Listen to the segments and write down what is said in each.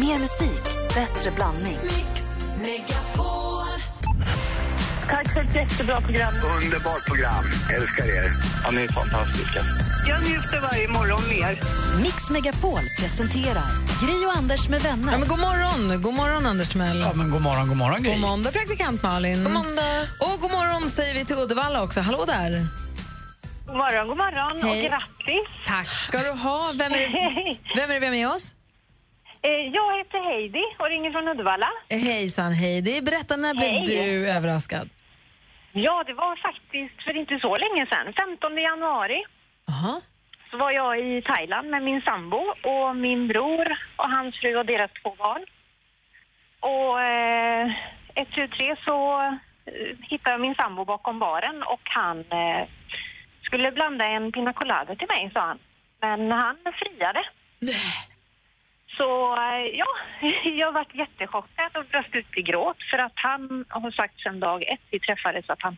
Mer musik, bättre blandning. Tack för ett jättebra program. Underbart program. Älskar er. Ja, ni är fantastiska. Jag njuter varje morgon mer. Mix Megapol presenterar Gri och Anders med vänner. Ja, men god morgon, god morgon Anders Timell. Ja, men god morgon, god morgon Gry. God måndag praktikant Malin. God måndag. Och god morgon säger vi till Uddevalla också. Hallå där. God morgon, god morgon Hej. och grattis. Tack ska du ha. Vem är, vem är det vi har med oss? Eh, Jag heter Heidi och ringer från Uddevalla. Hejsan Heidi. Berätta, när blev Hej. du överraskad? Ja, det var faktiskt för inte så länge sedan. 15 januari Aha. så var jag i Thailand med min sambo och min bror och hans fru och deras två barn. Och eh, ett, tu, tre så eh, hittade jag min sambo bakom baren och han eh, skulle blanda en pina colada till mig, sa han. Men han friade. Så eh, ja, jag varit jättechockad och bröst ut i gråt för att han har sagt sedan dag ett vi träffades att han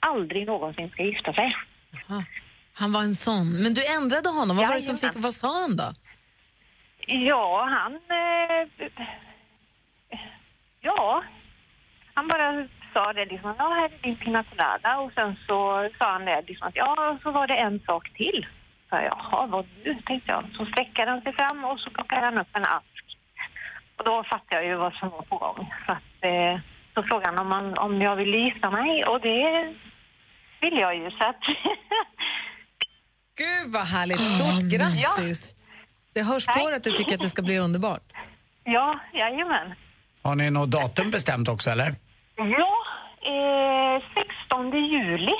aldrig någonsin ska gifta sig. Aha. Han var en sån. Men du ändrade honom. Vad var det som fick, vad sa han då? Ja, han... Eh, ja, han bara sa det liksom, ja här är din pina colada och sen så sa han det liksom att ja, så var det en sak till. Så jag, jaha, vad nu, tänkte jag. Så sträckade han sig fram och så plockade han upp en ask. Och då fattade jag ju vad som var på gång. Så, att, eh, så frågade han om, man, om jag ville gifta mig och det ville jag ju. Så att Gud vad härligt. Stort grattis. Det hörs på Tack. dig att du tycker att det ska bli underbart. ja, jajamän. Har ni något datum bestämt också eller? Ja, eh, 16 juli.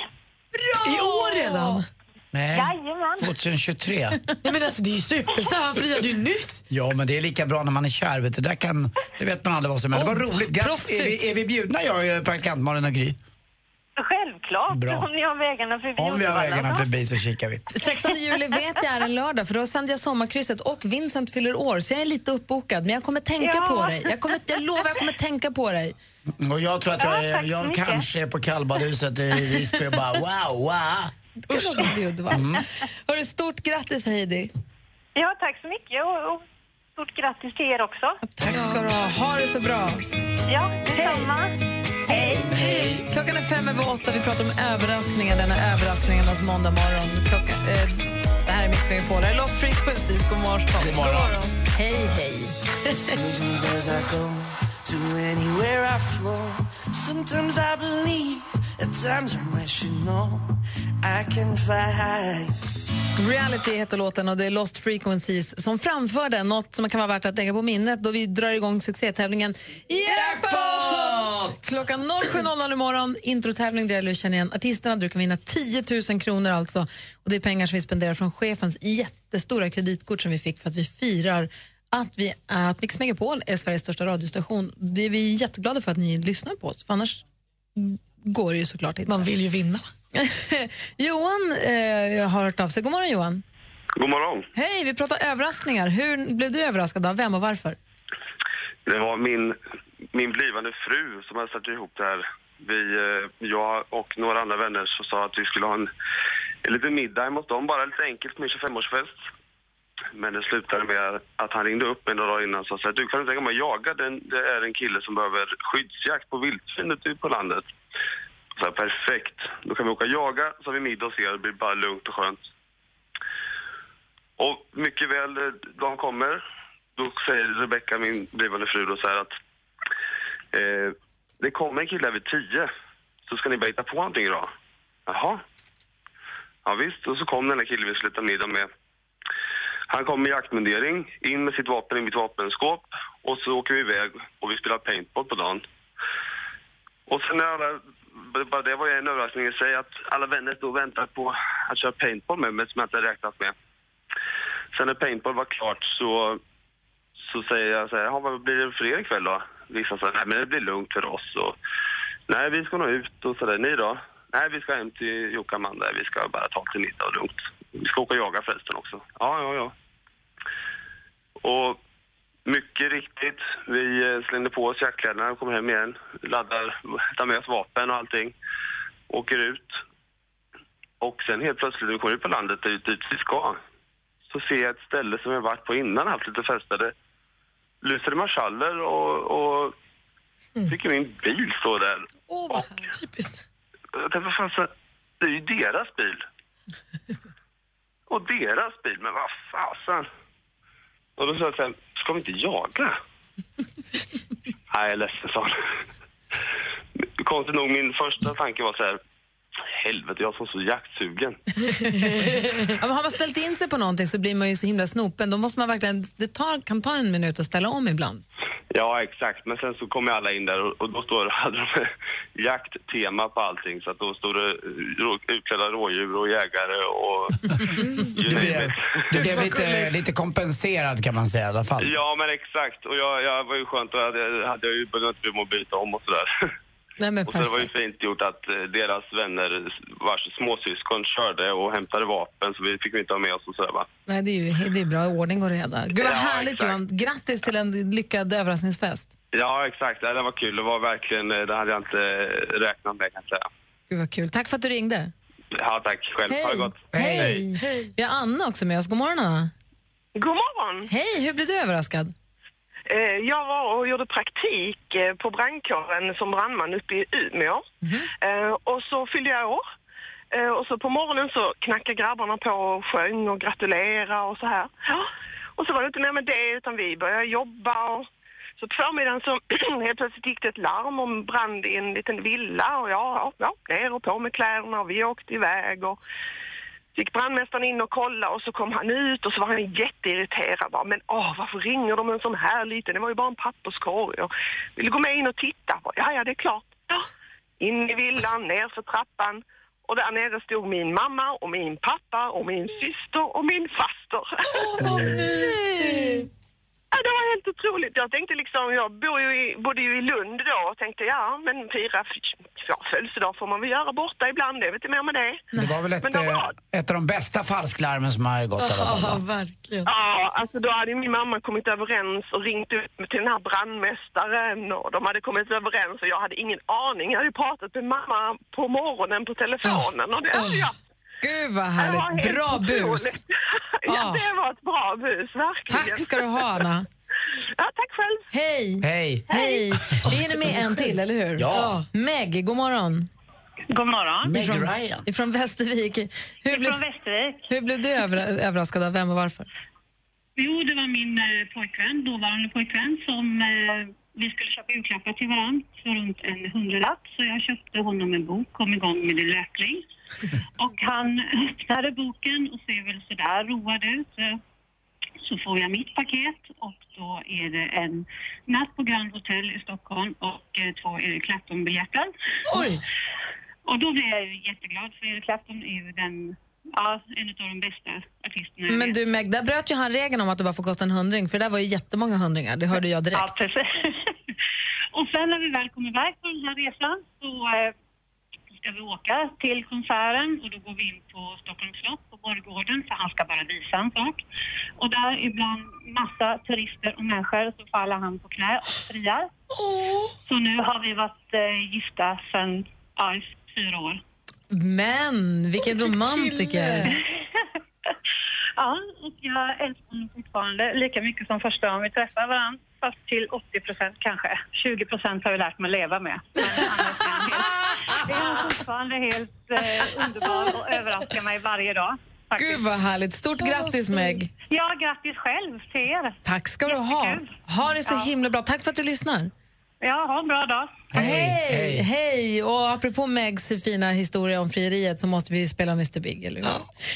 I år redan? Nej, Jajamän. 2023. Nej, men alltså, det är ju superstar, han friade ju nyss. Ja, men det är lika bra när man är kär. Vet du. Där kan, det vet man aldrig vad som händer. Det var Oh, roligt. Grattis. proffsigt. Är vi, är vi bjudna, jag och praktikant Malin och Gry? Självklart, Bra. om ni har vägarna förbi Om vi har vägarna förbi så kikar vi. 16 juli vet jag är en lördag för då sänder jag sommarkrysset och Vincent fyller år så jag är lite uppbokad men jag kommer tänka Ja. på dig. Jag, kommer, jag lovar jag kommer tänka på dig. Och jag tror att Ja, jag, är, jag kanske är på kallbadhuset i Visby och bara wow, wow. Kul att du blir Uddevalla. Mm. Hörru, stort grattis Heidi. Ja, tack så mycket och, och stort grattis till er också. Tack ska du ha. Ha det så bra. Ja, detsamma. Hej. Klockan är fem över åtta. Vi pratar om överraskningar denna överraskningarnas måndag morgon. Klockan, eh, det här är Mix Megapol. Det här är Lost Frequencies. God morgon. God morgon. Hej, hej. As I go to anywhere I flow. Sometimes I believe, at times I wish you know I can fly high. Reality heter låten och det är Lost Frequencies som framför den, något som kan vara värt att lägga på minnet då vi drar igång succétävlingen Jackpot! Klockan 07.00 imorgon, introtävling där du känner igen artisterna. Du kan vinna 10 000 kronor alltså. Och det är pengar som vi spenderar från chefens jättestora kreditkort som vi fick för att vi firar att, vi, att Mix Megapol är Sveriges största radiostation. Det är vi jätteglada för att ni lyssnar på oss, för annars går det ju såklart inte. Man vill ju vinna. Johan eh, har hört av sig. God morgon Johan. God morgon. Hej, vi pratar överraskningar. Hur blev du överraskad av vem och varför? Det var min, min blivande fru som hade satt ihop det här. Vi, eh, jag och några andra vänner så sa att vi skulle ha en, en liten middag hemma hos dem, bara lite enkelt med 25-årsfest. Men det slutade med att han ringde upp en dag innan och sa här, du kan du tänka mig att jaga? Det är en kille som behöver skyddsjakt på vildsvin ute på landet. Så här, perfekt, då kan vi åka och jaga så har vi middag och se, det blir bara lugnt och skönt. Och mycket väl, eh, då dagen kommer, då säger Rebecka, min blivande fru, då så här att eh, det kommer en kille här vid tio, så ska ni bara hitta på någonting idag. Jaha. Ja visst, och så kom den där killen vi skulle äta middag med. Han kom med jaktmundering, in med sitt vapen i mitt vapenskåp och så åker vi iväg och vi spelar paintball på dagen. Och sen när alla, bara det var ju en överraskning i sig att alla vänner stod och väntade på att köra paintball med mig som jag inte hade räknat med. Sen när paintball var klart så, så säger jag så här, "Jaha, vad blir det för er ikväll då? Liksom Vissa säger, nej men det blir lugnt för oss och nej vi ska nog ut och sådär, ni då? Nej vi ska hem till Jocke Amanda, vi ska bara ta till middag och lugnt. Vi ska åka och jaga förresten också. Ja, ja, ja. Och mycket riktigt, vi eh, slängde på oss jackkläderna, kommer hem igen, laddar, tar med oss vapen och allting, åker ut. Och sen helt plötsligt när vi kommer ut på landet, dit dit vi ska, så ser jag ett ställe som jag varit på innan, haft lite festade. lyser marschaller och, och fick min bil stå där. Åh, vad härligt. Typiskt. Jag tänkte, vad fan, det är ju deras bil. Och deras bil, men vad fasen. Och då sa jag så här, ska vi inte jaga? Nej, jag är ledsen, sa han. Konstigt nog, min första tanke var så här, helvete, jag är så jaktsugen. Ja, men har man ställt in sig på någonting så blir man ju så himla snopen. Då måste man verkligen, det tar, kan ta en minut att ställa om ibland. Ja, exakt. Men sen så kom ju alla in där och, och då står, hade de jakttema på allting. Så att då stod det eh, rå, utklädda rådjur och jägare och you Du name it. du blev lite, lite kompenserad kan man säga i alla fall. Ja, men exakt. Och jag, jag var ju skönt och hade, hade jag ju behövt byta om och sådär. Nej, men Och så det var ju fint gjort att eh, deras vänner, vars småsyskon, körde och hämtade vapen så vi fick vi inte ha med oss och sådär va. Nej, det är ju det är bra ordning och reda. Gud vad Ja, härligt exakt. Johan. Grattis till en lyckad överraskningsfest. Ja, exakt. Det var kul. Det var verkligen, eh, det hade jag inte eh, räknat med kan jag säga. Gud vad kul. Tack för att du ringde. Ja, tack själv. Ha det gott. Hej. Vi har Anna också med oss. God morgon Anna. God morgon! Hej, hur blev du överraskad? Eh, Jag var och gjorde praktik eh, på brandkåren som brandman uppe i Umeå. Eh, Och så fyllde jag år. Och så på morgonen så knackade grabbarna på och sjöng och gratulerade och så här. Och så var det inte mer med det utan vi började jobba och så på förmiddagen så helt plötsligt gick det ett larm om brand i en liten villa och ja, ja, ner och på med kläderna och vi åkte iväg och gick brandmästaren in och kollade och så kom han ut och så var han jätteirriterad. Bara, Men åh, varför ringer de en sån här liten? Det var ju bara en papperskorg. Och ville gå med in och titta. Bara, Ja, ja, det är klart. Ja. In i villan, ner för trappan. Och där nere stod min mamma och min pappa och min syster och min faster. Ja, det var helt otroligt. Jag tänkte liksom, jag bor ju i, bodde ju i Lund då och tänkte ja, men fira ja, födelsedag får man väl göra borta ibland. Det är väl inte mer med det. Det var väl ett, var- eh, ett av de bästa falsklarmen som har gått i alla fall. Ja, verkligen. Ja, alltså då hade min mamma kommit överens och ringt ut till den här brandmästaren och de hade kommit överens och jag hade ingen aning. Jag hade ju pratat med mamma på morgonen på telefonen och det hade jag. Gud vad härligt. helt Bra bus. ja, det var ett bra bus, verkligen. Tack ska du ha Anna. Ja, tack själv. Hej. Hej! Hej. Vi hinner med en till, eller hur? Ja. Meg, god morgon. God morgon. Meg Ifrån- Ryan. Ifrån Västervik. Hur blev, Från Västervik. hur blev du över, överraskad av vem och varför? Jo, det var min eh, pojkvän, dåvarande pojkvän, som eh, vi skulle köpa julklappar till varandra för runt en hundralapp. Så jag köpte honom en bok, kom igång med en löpning. Och han öppnade boken och ser väl sådär road ut. Så får jag mitt paket och då är det en natt på Grand Hotel i Stockholm och eh, två Eric Clapton-biljetter. Oj! Och då blev jag ju jätteglad för Eric Clapton är ju den, ja, en av de bästa artisterna jag Men vet. du Meg, där bröt ju han regeln om att det bara får kosta en hundring, för det där var ju jättemånga hundringar, det hörde jag Ja, direkt. precis. och sen när vi väl kommer iväg på den här resan så eh, ska vi åka till konserten och då går vi in på Stockholms slott Borggården för han ska bara visa en sak. Och där ibland massa turister och människor så faller han på knä och friar. Så nu har vi varit eh, gifta sedan ja, fyra år. Men vilken romantiker! Ja, och jag älskar honom fortfarande lika mycket som första gången vi träffade varandra. Fast till 80 procent kanske. 20 procent har vi lärt mig att leva med. Men annars är han helt, är han fortfarande helt eh, underbar och överraskar mig varje dag. Faktiskt. Gud vad härligt. Stort grattis Meg. Ja, grattis själv till er. Tack ska du ha. Ha det så Ja. himla bra. Tack för att du lyssnar. Ja, ha en bra dag. Hej! Hej! Och apropå Megs fina historia om frieriet så måste vi ju spela Mr Big, eller hur?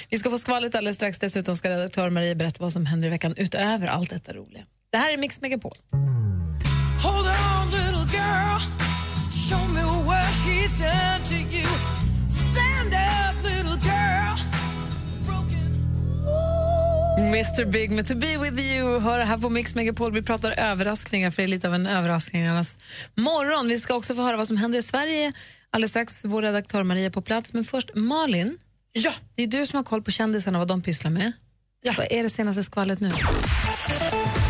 Vi ska få skvallret alldeles strax. Dessutom ska redaktör Marie berätta vad som händer i veckan utöver allt detta roliga. Det här är Mix Megapol. Hold on, little girl. Show me what he's done Mr Big med To be with you hör här på Mix Megapol. Vi pratar överraskningar för det är lite av en överraskningarnas morgon. Vi ska också få höra vad som händer i Sverige alldeles strax. Vår redaktör Maria på plats. Men först Malin. Ja. Det är du som har koll på kändisarna och vad de pysslar med. Ja. Vad är det senaste skvallret nu? Ja,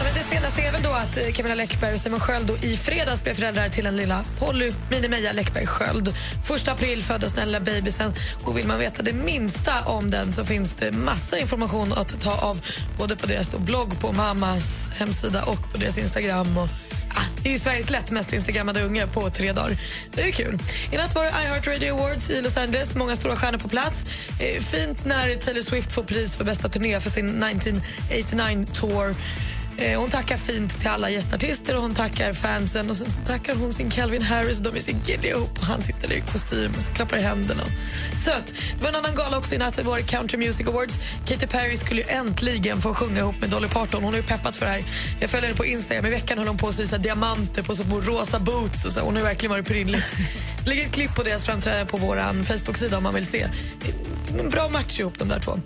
men det senaste är väl då att eh, Camilla Läckberg och Simon Sköld då i fredags blev föräldrar till en lilla Polly Mini-Meja Läckberg Sköld. Första april föddes den lilla bebisen och vill man veta det minsta om den så finns det massa information att ta av både på deras blogg på mammas hemsida och på deras Instagram. Och, det är ju Sveriges lätt mest instagrammade unge på tre dagar. Det är kul. I natt var det iHeartRadio Awards i Los Angeles. Många stora stjärnor på plats. Eh, fint när Taylor Swift får pris för bästa turné för sin 1989 tour. Eh, Hon tackar fint till alla gästartister och hon tackar fansen och sen så tackar hon sin Calvin Harris. De är så gulliga ihop och han sitter i kostym och klappar i händerna. Sött. Det var en annan gala också i natt. Det var Country Music Awards. Katy Perry skulle ju äntligen få sjunga ihop med Dolly Parton. Hon har ju peppat för det här. Jag följer henne på Instagram. I veckan höll hon på att sy diamanter på så rosa boots. Och så. Hon har verkligen varit prydlig. Det ligger ett klipp på deras framträdande på vår Facebook-sida om man vill se. En bra match ihop de där två.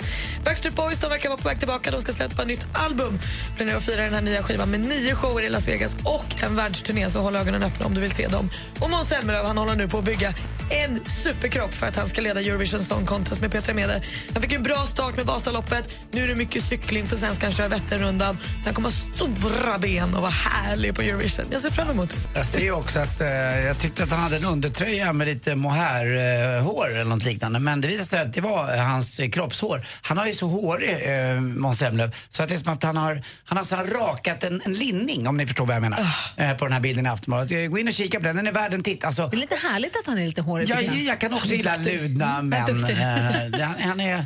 Backstreet Boys de verkar vara på väg tillbaka. De ska släppa ett nytt album. Planerar att fira den här nya skivan med nio shower i Las Vegas och en världsturné. Så håll ögonen öppna om du vill se dem. Och Måns Zelmerlöw han håller nu på att bygga en superkropp för att han ska leda Eurovision Song Contest med Petra Mede. Han fick en bra start med Vasaloppet. Nu är det mycket cykling för sen ska han köra Vätternrundan. Sen kommer ha stora ben och vara härlig på Eurovision. Jag ser fram emot det. Jag ser också att eh, jag tyckte att han hade en undertröja med lite mohair-hår eller något liknande. Men det visade sig att det var hans kroppshår. Han har ju så hårig, eh, Måns Zelmerlöw, så att det är som att han har, han har så rakat en, en linning, om ni förstår vad jag menar, eh, på den här bilden i Aftonbladet. Gå in och kika på den, den är värd en titt. Alltså, Det är lite härligt att han är lite hårig. jag, jag. jag kan också gilla ludna män. Eh, han, han är,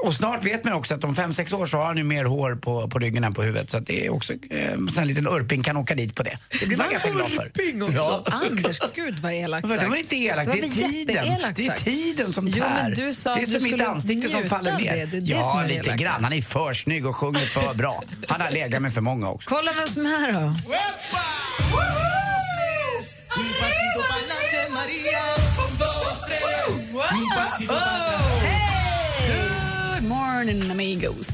och snart vet man också att om fem sex år så har han ju mer hår på, på ryggen än på huvudet. Så att det är också, eh, en liten urping kan åka dit på det. Det blir man ganska glad för. Ja. Anders, gud vad elakt sagt. det var inte elakt, det, var är tiden. Det är tiden som Jo, tär. men du sa det är att som du mitt ansikte som faller ner. det. Det det ja, lite elakt. grann. Han är för snygg och sjunger för bra. Han har legat med för många också. Kolla vem som är här då. Good morning amigos.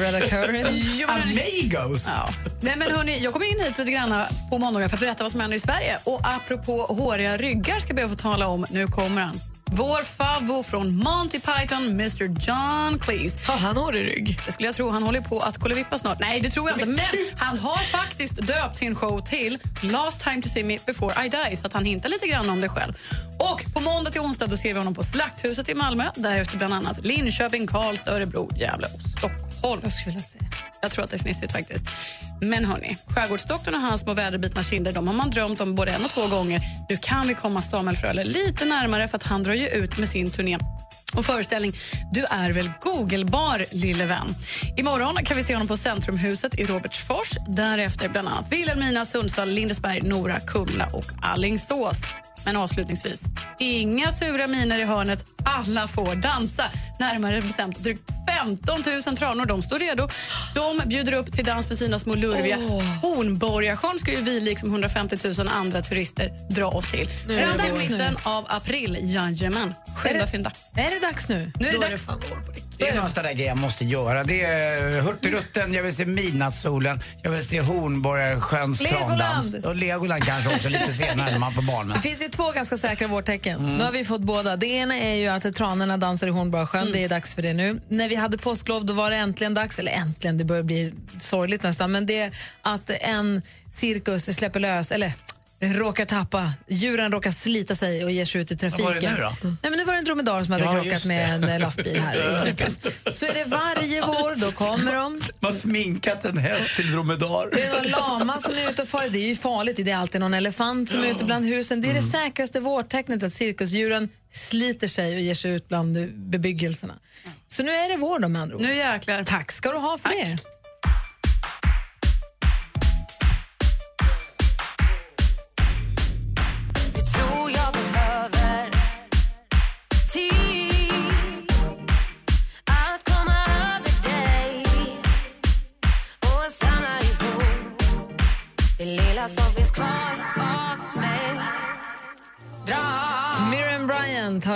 Redaktören. Jo, men- Amigos! Ja. Nej, men hörni, jag kommer in hit lite grann på måndagar för att berätta vad som händer i Sverige. Och apropå håriga ryggar ska jag be att få tala om, nu kommer han. Vår favvo från Monty Python, Mr John Cleese. Har han hårig rygg? Det skulle jag tro. Han håller på att kollevippa snart. Nej, det tror jag inte. Men han har faktiskt döpt sin show till Last time to see me before I die så att han hintar lite grann om det själv. Och på måndag till onsdag då ser vi honom på Slakthuset i Malmö. Därefter bland annat Linköping, Karlstad, Örebro, Gävle och Stockholm. Jag skulle se. Jag tror att det är fnissigt faktiskt. Men hörni, Skärgårdsdoktorn och hans små väderbitna kinder de har man drömt om både en och två gånger. Nu kan vi komma Samuel Fröler lite närmare för att han drar ju ut med sin turné och föreställning Du är väl googlebar, lille vän. Imorgon kan vi se honom på Centrumhuset i Robertsfors. Därefter bland annat Vilhelmina, Sundsvall, Lindesberg, Nora, Kumla och Allingsås. Men avslutningsvis, inga sura miner i hörnet. Alla får dansa. Närmare bestämt drygt 15 000 tranor. De står redo. De bjuder upp till dans med sina små lurviga. Hornborgasjön ska ju vi, liksom 150 000 andra turister, dra oss till. Är det Fram till mitten av april. Jajamän. Skynda, Är det- fynda. Är det dags nu? Nu är det Då är det dags. på riktigt. Det är några sådana där grejer jag måste göra. Det är Hurtigruten, jag vill se midnattssolen, jag vill se Hornborgasjöns Legoland. travdans. Och Legoland kanske också lite senare när man får barn. Det Men. finns ju två ganska säkra vårtecken. Nu har vi fått båda. Det ena är ju att tranorna dansar i Hornborgasjön. Det är dags för det nu. När vi hade påsklov då var det äntligen dags, eller äntligen, det börjar bli sorgligt nästan, men det är att en cirkus släpper lös, eller råkar tappa, djuren råkar slita sig och ger sig ut i trafiken. Vad var det nu då? Nej, men nu var det en dromedar som hade Ja, krockat med en eh, lastbil här. Så är det varje vår, då kommer de. Man har sminkat en häst till dromedar. Det är någon lama som är ute och far. Det är ju farligt. Det är alltid någon elefant som är ute bland husen. Det är det säkraste vårtecknet att cirkusdjuren sliter sig och ger sig ut bland bebyggelserna. Så nu är det vår då med andra ord. Nu jäklar. Tack ska du ha för det.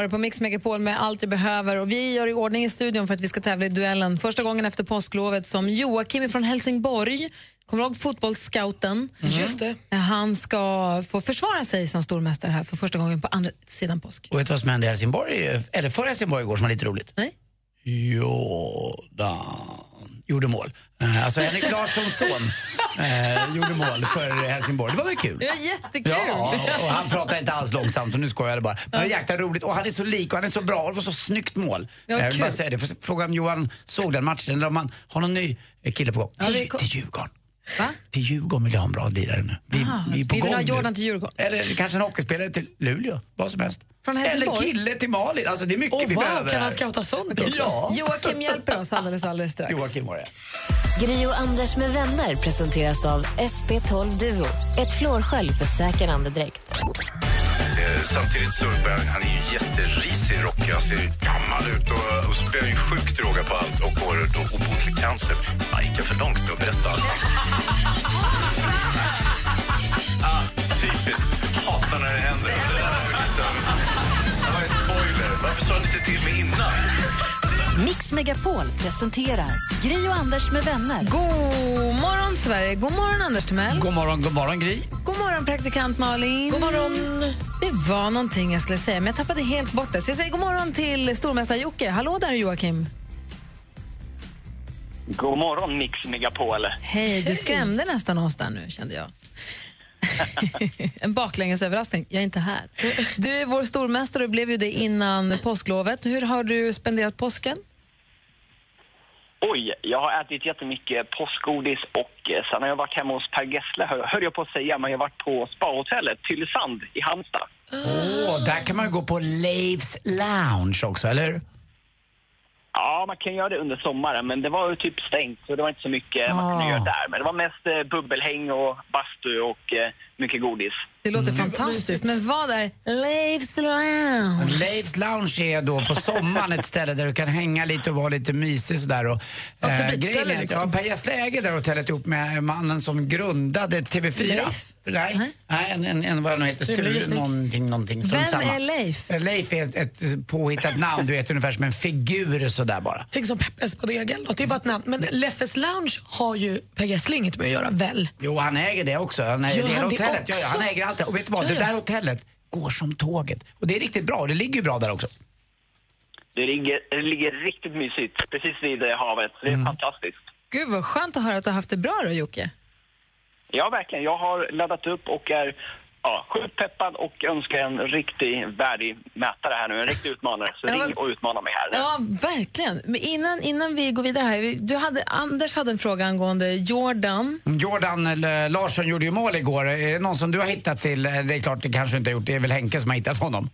Hör på Mix Megapol med Allt jag behöver. Och vi gör i ordning i studion för att vi ska tävla i duellen. Första gången efter påsklovet som Joakim från Helsingborg, kommer du ihåg fotbollsscouten? Just det. Han ska få försvara sig som stormästare här för första gången på andra sidan påsk. Och vet du vad som hände i Helsingborg, eller för Helsingborg igår som var lite roligt? Nej? Jordan gjorde mål. Eh, Alltså Henrik Larssons son Eh, gjorde mål för Helsingborg. Det var väl kul? Ja, jättekul! Ja, och han pratar inte alls långsamt, så nu skojar jag bara. Men det var jäkla roligt. Och han är så lik och han är så bra och det var så snyggt mål. Ja, jag vill kul. bara säga det. Fråga om Johan såg den matchen eller om han har någon ny eh, kille på gång. Ja, kom- till Djurgården. Va? Till Djurgården vill jag ha en bra lirare nu. Vi, Ah, vi är på vi vill gång ha nu. Jordan till Djurgården. Eller kanske en hockeyspelare till Luleå. Vad som helst. Från Eller kille till Malin. Alltså det är mycket Åh, vi wow, behöver. kan han scouta sånt också? Ja. Joakim hjälper oss alldeles, alldeles strax. Joakim var det. Gri och Anders med vänner presenteras av SP12 Duo. Ett flårskölj för säker andedräkt. Eh, Samtidigt så han är ju jätterisig rockig. Han ser gammal ut och, och spelar ju sjukt droga på allt och har då obotlig cancer. Man gick jag för långt med att berätta allt? ah, typiskt. Hatar när det händer. Det där är liksom... Det var en spoiler. Varför sa ni inte till mig innan? Mix Megapol presenterar Gri och Anders med vänner. God morgon, Sverige! God morgon, Anders Timell. God morgon, god morgon Gry. God morgon, praktikant Malin. God morgon. Det var någonting jag skulle säga, men jag tappade helt bort det. Så jag säger god morgon till stormästare Jocke. Hallå där, Joakim. God morgon, Mix Megapol. Hej, du skrämde nästan oss där nu, kände jag. en baklängesöverraskning. Jag är inte här. Du är vår stormästare och blev ju det innan påsklovet. Hur har du spenderat påsken? Oj, jag har ätit jättemycket påskgodis och eh, sen har jag varit hemma hos Per Gessle, hör, hör jag på att säga, men jag har varit på spahotellet Tylösand i Halmstad. Åh, där kan man gå på Leifs Lounge också, eller hur? Ja, man kan göra det under sommaren, men det var ju typ stängt så det var inte så mycket man kunde Ah. göra där. Men det var mest eh, bubbelhäng och bastu och eh, mycket godis. Det låter fantastiskt, men vad är Leifs Lounge? Leifs Lounge är då på sommaren ett ställe där du kan hänga lite och vara lite mysig sådär. Och, After eh, beach-ställe, liksom. ja, Per Gessle äger det hotellet ihop med mannen som grundade TV4. Leif? Nej, nej en, en, en vad han heter, Sture någonting, någonting. Vem samma. är Leif? Eh, Leif är ett, ett påhittat namn, du vet ungefär som en figur sådär bara. Tänk som Peppes på degen. Det är bara ett namn. Men Leffes Lounge har ju Per Gessle inget med att göra, väl? Jo, han äger det också. Han äger han det hotellet. Ja, ja, han äger allt. Och vet du vad? Ja, Det ja. där hotellet går som tåget. Och det är riktigt bra. Det ligger ju bra där också. Det ligger, det ligger riktigt mysigt, precis vid eh, havet. Det är Mm. fantastiskt. Gud, vad skönt att höra att du har haft det bra då, Jocke. Ja, verkligen. Jag har laddat upp och är ja, sjukt peppad och önskar en riktig värdig mätare här nu. En riktig utmanare. Så ring och utmana mig här nu. Ja, verkligen. Men innan, innan vi går vidare här, du hade, Anders hade en fråga angående Jordan. Jordan eller Larsson gjorde ju mål igår. Är det någon som du har hittat till? Eh, Det är klart, det kanske inte har gjort. Det är väl Henke som har hittat honom.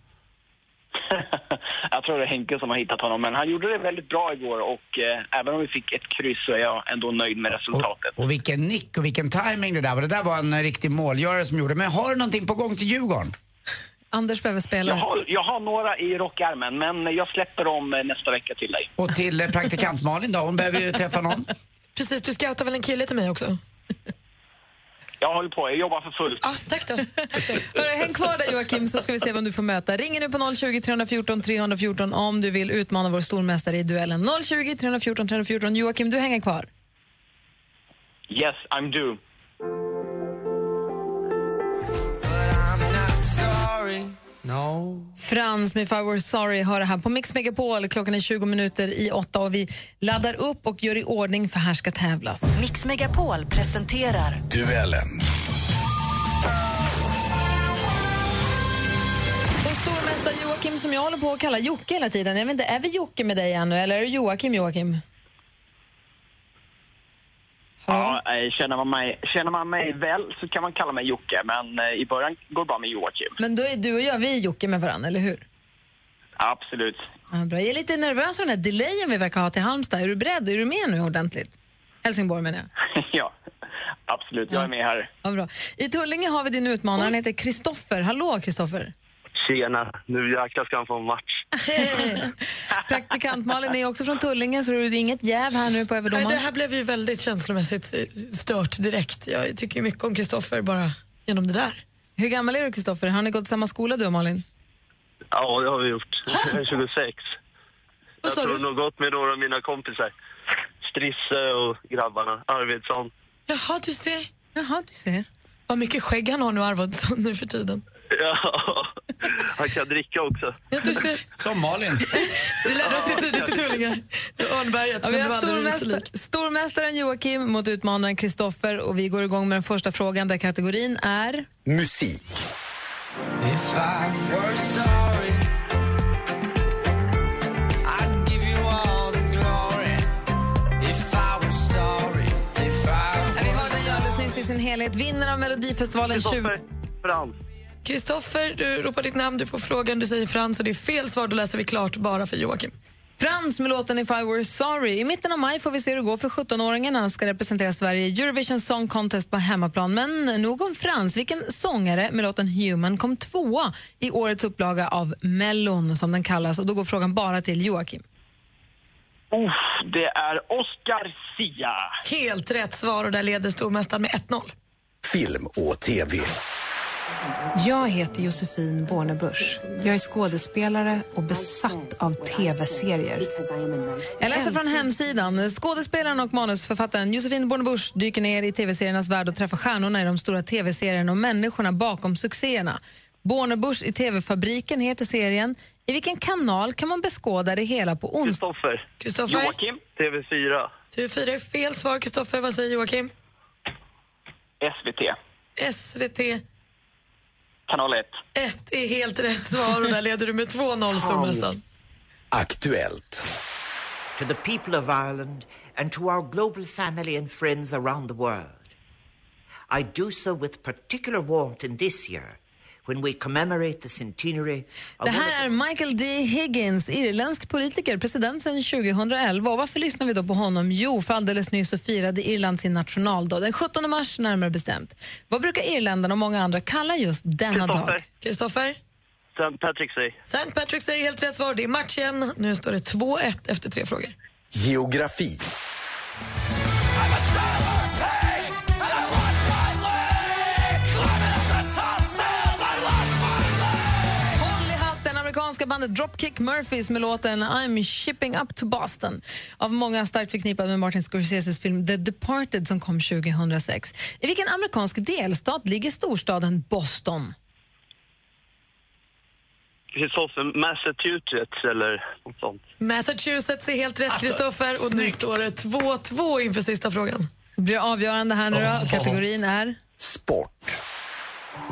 jag tror det är Henke som har hittat honom, men han gjorde det väldigt bra igår och eh, även om vi fick ett kryss så är jag ändå nöjd med resultatet. Och vilken nick och vilken timing det där var. Det där var en riktig målgörare som gjorde. Men har du någonting på gång till Djurgården? Anders behöver spela. Jag har, jag har några i rockärmen, men jag släpper dem eh, nästa vecka till dig. Och till eh, praktikant Malin då? Hon behöver ju träffa någon. Precis, du scoutar väl en kille till mig också? Jag håller på, jag jobbar för fullt. Ah, tack då. Hörru, häng kvar där Joakim så ska vi se vem du får möta. Ring nu på 020 314 314 om du vill utmana vår stormästare i duellen. 020 314 314. Joakim, du hänger kvar. Yes, I'm due. Frans med If I Were Sorry har det här på Mix Megapol. Klockan är 20 minuter i åtta och vi laddar upp och gör i ordning för här ska tävlas. Mix Megapol presenterar Duellen. Och stormästare Joakim som jag håller på att kalla Jocke hela tiden. Jag vet inte, är vi Jocke med dig ännu eller är det Joakim Joakim? Ja, eh, känner, man mig, känner man mig väl så kan man kalla mig Jocke, men eh, i början går det bra med Joakim. Men då är du och jag, vi är Jocke med varandra, eller hur? Absolut. Ja, bra. Jag är lite nervös av den här delayen vi verkar ha till Halmstad. Är du beredd? Är du med nu ordentligt? Helsingborg menar jag. ja, absolut. Jag är med här. Ja, bra. I Tullinge har vi din utmanare, han heter Kristoffer. Hallå Kristoffer! Tjena, nu jäklar ska han få en match. Praktikant Malin är också från Tullinge så det är inget jäv här nu på Nej, överdomaren. det här blev ju väldigt känslomässigt eh, stört direkt. Jag tycker ju mycket om Kristoffer bara genom det där. Hur gammal är du Kristoffer? Har ni gått i samma skola du och Malin? Ja, det har vi gjort. Jag är 26. Vad Jag tror nog gått med några av mina kompisar. Strisse och grabbarna. Arvidsson. Jaha, du ser. Jaha, du ser. Vad mycket skägg han har nu, Arvidsson, nu för tiden. Ja, Han kan dricka också. Ja, du ser. Som Malin. Vi lärde oss det tidigt i Tullinge. Örnberget Ja, vi har lik. stormästaren Joakim mot utmanaren Kristoffer och vi går igång med den första frågan där kategorin är... Musik. If I were sorry, Vi hörde den alldeles nyss i sin helhet. Vinnare av Melodifestivalen 20... Frans. Kristoffer, du ropar ditt namn, du får frågan, du säger Frans och det är fel svar, då läser vi klart bara för Joakim. Frans med låten If I Were Sorry. I mitten av maj får vi se hur det går för 17-åringen. Han ska representera Sverige i Eurovision Song Contest på hemmaplan. Men nog om Frans. Vilken sångare med låten Human kom tvåa i årets upplaga av Mellon, som den kallas? Och då går frågan bara till Joakim. Uff, det är Oscar Sia. Helt rätt svar och där leder stormästaren med 1-0. Film och TV. Jag heter Josefin Bornebusch. Jag är skådespelare och besatt av tv-serier. Jag läser från hemsidan. Skådespelaren och manusförfattaren Josefin Bornebusch dyker ner i tv-seriernas värld och träffar stjärnorna i de stora tv-serierna och människorna bakom succéerna. Bornebusch i TV-fabriken heter serien. I vilken kanal kan man beskåda det hela på onsdag? Kristoffer. Joakim? TV4. TV4 är fel svar. Kristoffer, vad säger Joakim? SVT. SVT Kanal 1. 1 är helt rätt svar och där leder du med 2-0 stormästaren. Aktuellt. to the people of Ireland and to our global family and friends around the world. I do so with particular warmth in this year when we commemorate the centenary Det här är Michael D. Higgins, irländsk politiker, president sedan 2011. Och varför lyssnar vi då på honom? Jo, för alldeles nyss så firade Irland sin nationaldag, den 17 mars närmare bestämt. Vad brukar irländarna och många andra kalla just denna dag? Kristoffer? St. Patrick's Day. St. Patrick's Day är helt rätt svar. Det är match igen. Nu står det 2-1 efter tre frågor. Geografi. Amerikanska bandet Dropkick Murphys med låten I'm shipping up to Boston. Av många starkt förknippad med Martin Scorseses film The Departed som kom 2006. I vilken amerikansk delstat ligger storstaden Boston? Kristoffer, Massachusetts eller något sånt. Massachusetts är helt rätt, Alltså, Kristoffer. och nu står det 2-2 inför sista frågan. Det blir avgörande här nu då. Kategorin är...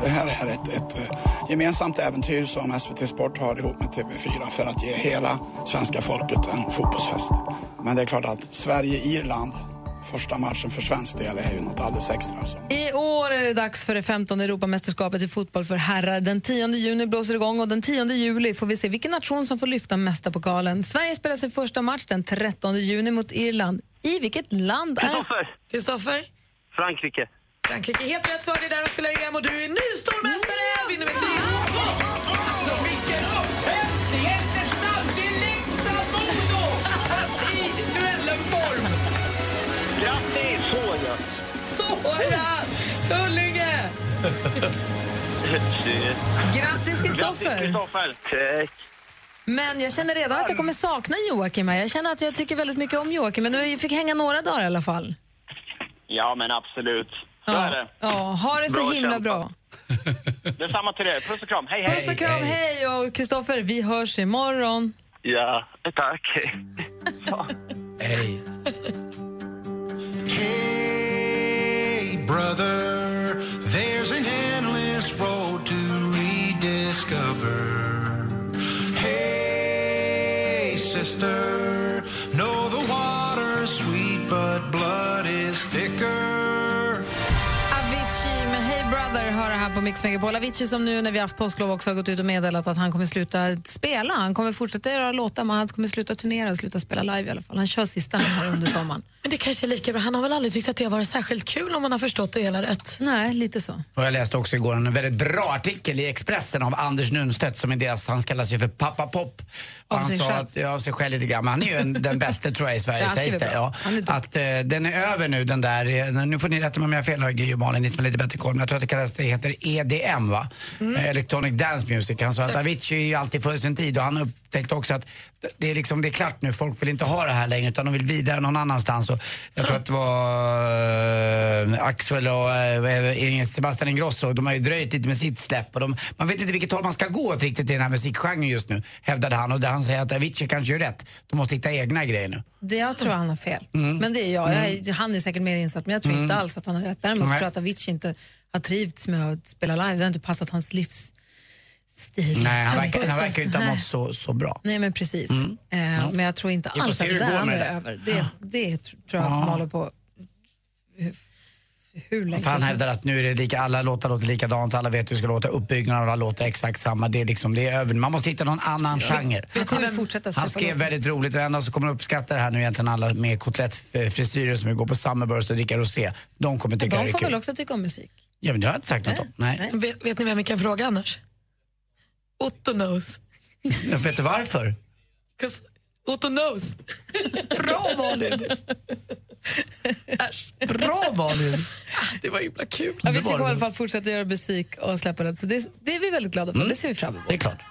Det här är ett, ett eh, gemensamt äventyr som SVT Sport har ihop med TV4 för att ge hela svenska folket en fotbollsfest. Men det är klart att Sverige-Irland, första matchen för svensk del, är ju något alldeles extra. Så. I år är det dags för det 15 Europamästerskapet i fotboll för herrar. Den 10 juni blåser det igång och den 10 juli får vi se vilken nation som får lyfta mästarpokalen. Sverige spelar sin första match den 13 juni mot Irland. I vilket land är... Kristoffer. Kristoffer? Frankrike. Frankrike, helt rätt svar. Det är där de spelar EM och du är ny stormästare! Vinner med 3 Alltså vilken upphämtning! Inte sant? Det är Leksand Modo! Fast i duellenform! Grattis! Såja. Såja! Tullinge! Grattis, Kristoffer. Tack. Men jag känner redan att jag kommer sakna Joakim. här. Jag känner att jag tycker väldigt mycket om Joakim, men vi fick hänga några dagar i alla fall. Ja, men absolut. Så är det. Ja, ha det så Bra himla bra. Detsamma till er. Puss och kram. Hej, hej. Puss och kram, hej! Och Kristoffer, vi hörs imorgon. Ja, tack. Hej. Hey, brother, Mix Megapol. Avicii som nu när vi haft påsklov också har gått ut och meddelat att han kommer sluta spela. Han kommer fortsätta göra låtar men han kommer sluta turnera och sluta spela live i alla fall. Han kör sista här under sommaren. Men det kanske är lika bra. Han har väl aldrig tyckt att det har varit särskilt kul om man har förstått det hela rätt? Nej, lite så. Och jag läste också igår en väldigt bra artikel i Expressen av Anders Nunstedt som är deras, han kallar sig för pappa pop. Och Av han sig sa själv. att, ja, av sig själv lite grann, men han är ju en, den bästa tror jag i Sverige Ja, sägs det. Ja. Att eh, den är över nu den där, eh, nu får ni rätta mig om jag har fel här, Gry och Malin, ni som har lite bättre koll, men jag tror tror att det kallas, det heter EDM va? Eh, Electronic Dance Music. Han sa att Avicii är ju alltid före sin tid och han upptäckte också att det är liksom, det är klart nu, folk vill inte ha det här längre utan de vill vidare någon annanstans. Och jag tror att det var eh, Axel och eh, Sebastian Ingrosso, de har ju dröjt lite med sitt släpp och de, man vet inte vilket håll man ska gå åt riktigt i den här musikgenren just nu, hävdade han. Och där han säger att Avicii kanske gör rätt. De måste hitta egna grejer nu. Det jag tror han har fel. Men det är jag. jag är, han är säkert mer insatt, men jag tror Mm. inte alls att han har rätt. Däremot tror jag att Avicii inte har trivts med att spela live. Det har inte passat hans livsstil. Nej, han Hans verkar, han verkar inte ha mått så, så bra. Nej, men precis. Mm. Eh, Men jag tror inte får alls att det där är det över. Det, det tr- tror jag Ja. att de håller på hur, länge För han hävdar att nu är det lika, alla låtar låter likadant, alla vet hur det ska låta, uppbyggnaden av alla låtar är exakt samma. Det är liksom, det är över. Man måste hitta någon annan genre. Han kommer fortsätta Han skrev väldigt roligt, det enda som kommer uppskatta det här nu egentligen alla med kotlettfrisyrer som vill gå på Summerburst och dricka rosé. De kommer tycka det De är får kul. väl också tycka om musik? Ja men det har jag inte sagt något om. Nej. Vet, vet ni vem vi kan fråga annars? Otto knows. Jag vet du varför? 'Cause Otto knows. Bra Malin! Bra Malin! Det var himla kul. Avicii kommer i alla fall fortsätta göra musik och släppa den. Så det, det är vi väldigt glada för. Det ser vi fram emot. Mm. Det är klart.